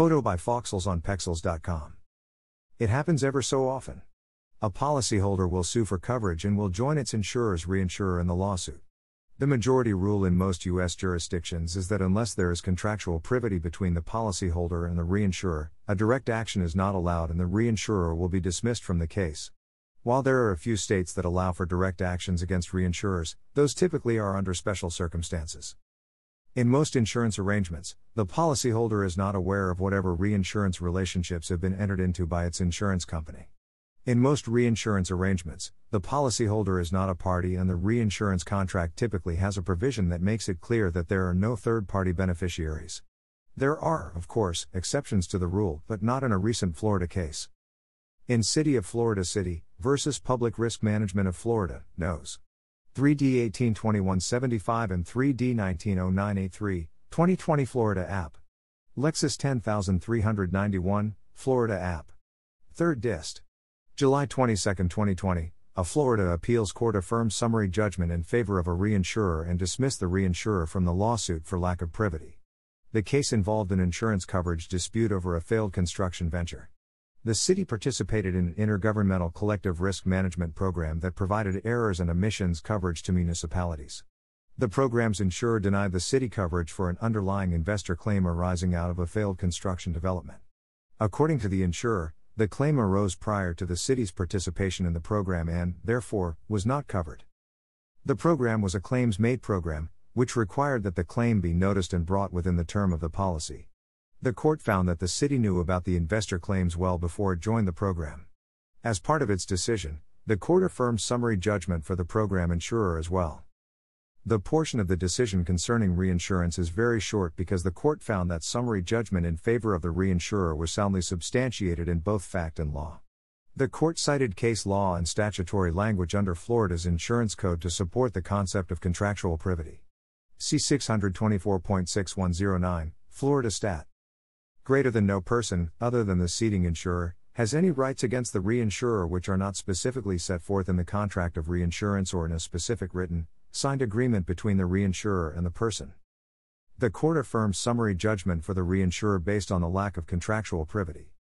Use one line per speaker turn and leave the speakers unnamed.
Photo by Foxels on Pexels.com. It happens ever so often. A policyholder will sue for coverage and will join its insurer's reinsurer in the lawsuit. The majority rule in most U.S. jurisdictions is that unless there is contractual privity between the policyholder and the reinsurer, a direct action is not allowed and the reinsurer will be dismissed from the case. While there are a few states that allow for direct actions against reinsurers, those typically are under special circumstances. In most insurance arrangements, the policyholder is not aware of whatever reinsurance relationships have been entered into by its insurance company. In most reinsurance arrangements, the policyholder is not a party and the reinsurance contract typically has a provision that makes it clear that there are no third party beneficiaries. There are, of course, exceptions to the rule, but not in a recent Florida case. In City of Florida City versus Public Risk Management of Florida, knows. 3D 182175 and 3D 190983, 2020 Florida app. LEXIS 10391, Florida app. 3rd Dist. July 22, 2020, a Florida appeals court affirmed summary judgment in favor of a reinsurer and dismissed the reinsurer from the lawsuit for lack of privity. The case involved an insurance coverage dispute over a failed construction venture. The city participated in an intergovernmental collective risk management program that provided errors and omissions coverage to municipalities. The program's insurer denied the city coverage for an underlying investor claim arising out of a failed construction development. According to the insurer, the claim arose prior to the city's participation in the program and, therefore, was not covered. The program was a claims made program, which required that the claim be noticed and brought within the term of the policy. The court found that the city knew about the investor claims well before it joined the program. As part of its decision, the court affirmed summary judgment for the program insurer as well. The portion of the decision concerning reinsurance is very short because the court found that summary judgment in favor of the reinsurer was soundly substantiated in both fact and law. The court cited case law and statutory language under Florida's insurance code to support the concept of contractual privity. See 624.6109, Florida Stat greater than no person, other than the ceding insurer, has any rights against the reinsurer which are not specifically set forth in the contract of reinsurance or in a specific written, signed agreement between the reinsurer and the person. The court affirms summary judgment for the reinsurer based on the lack of contractual privity.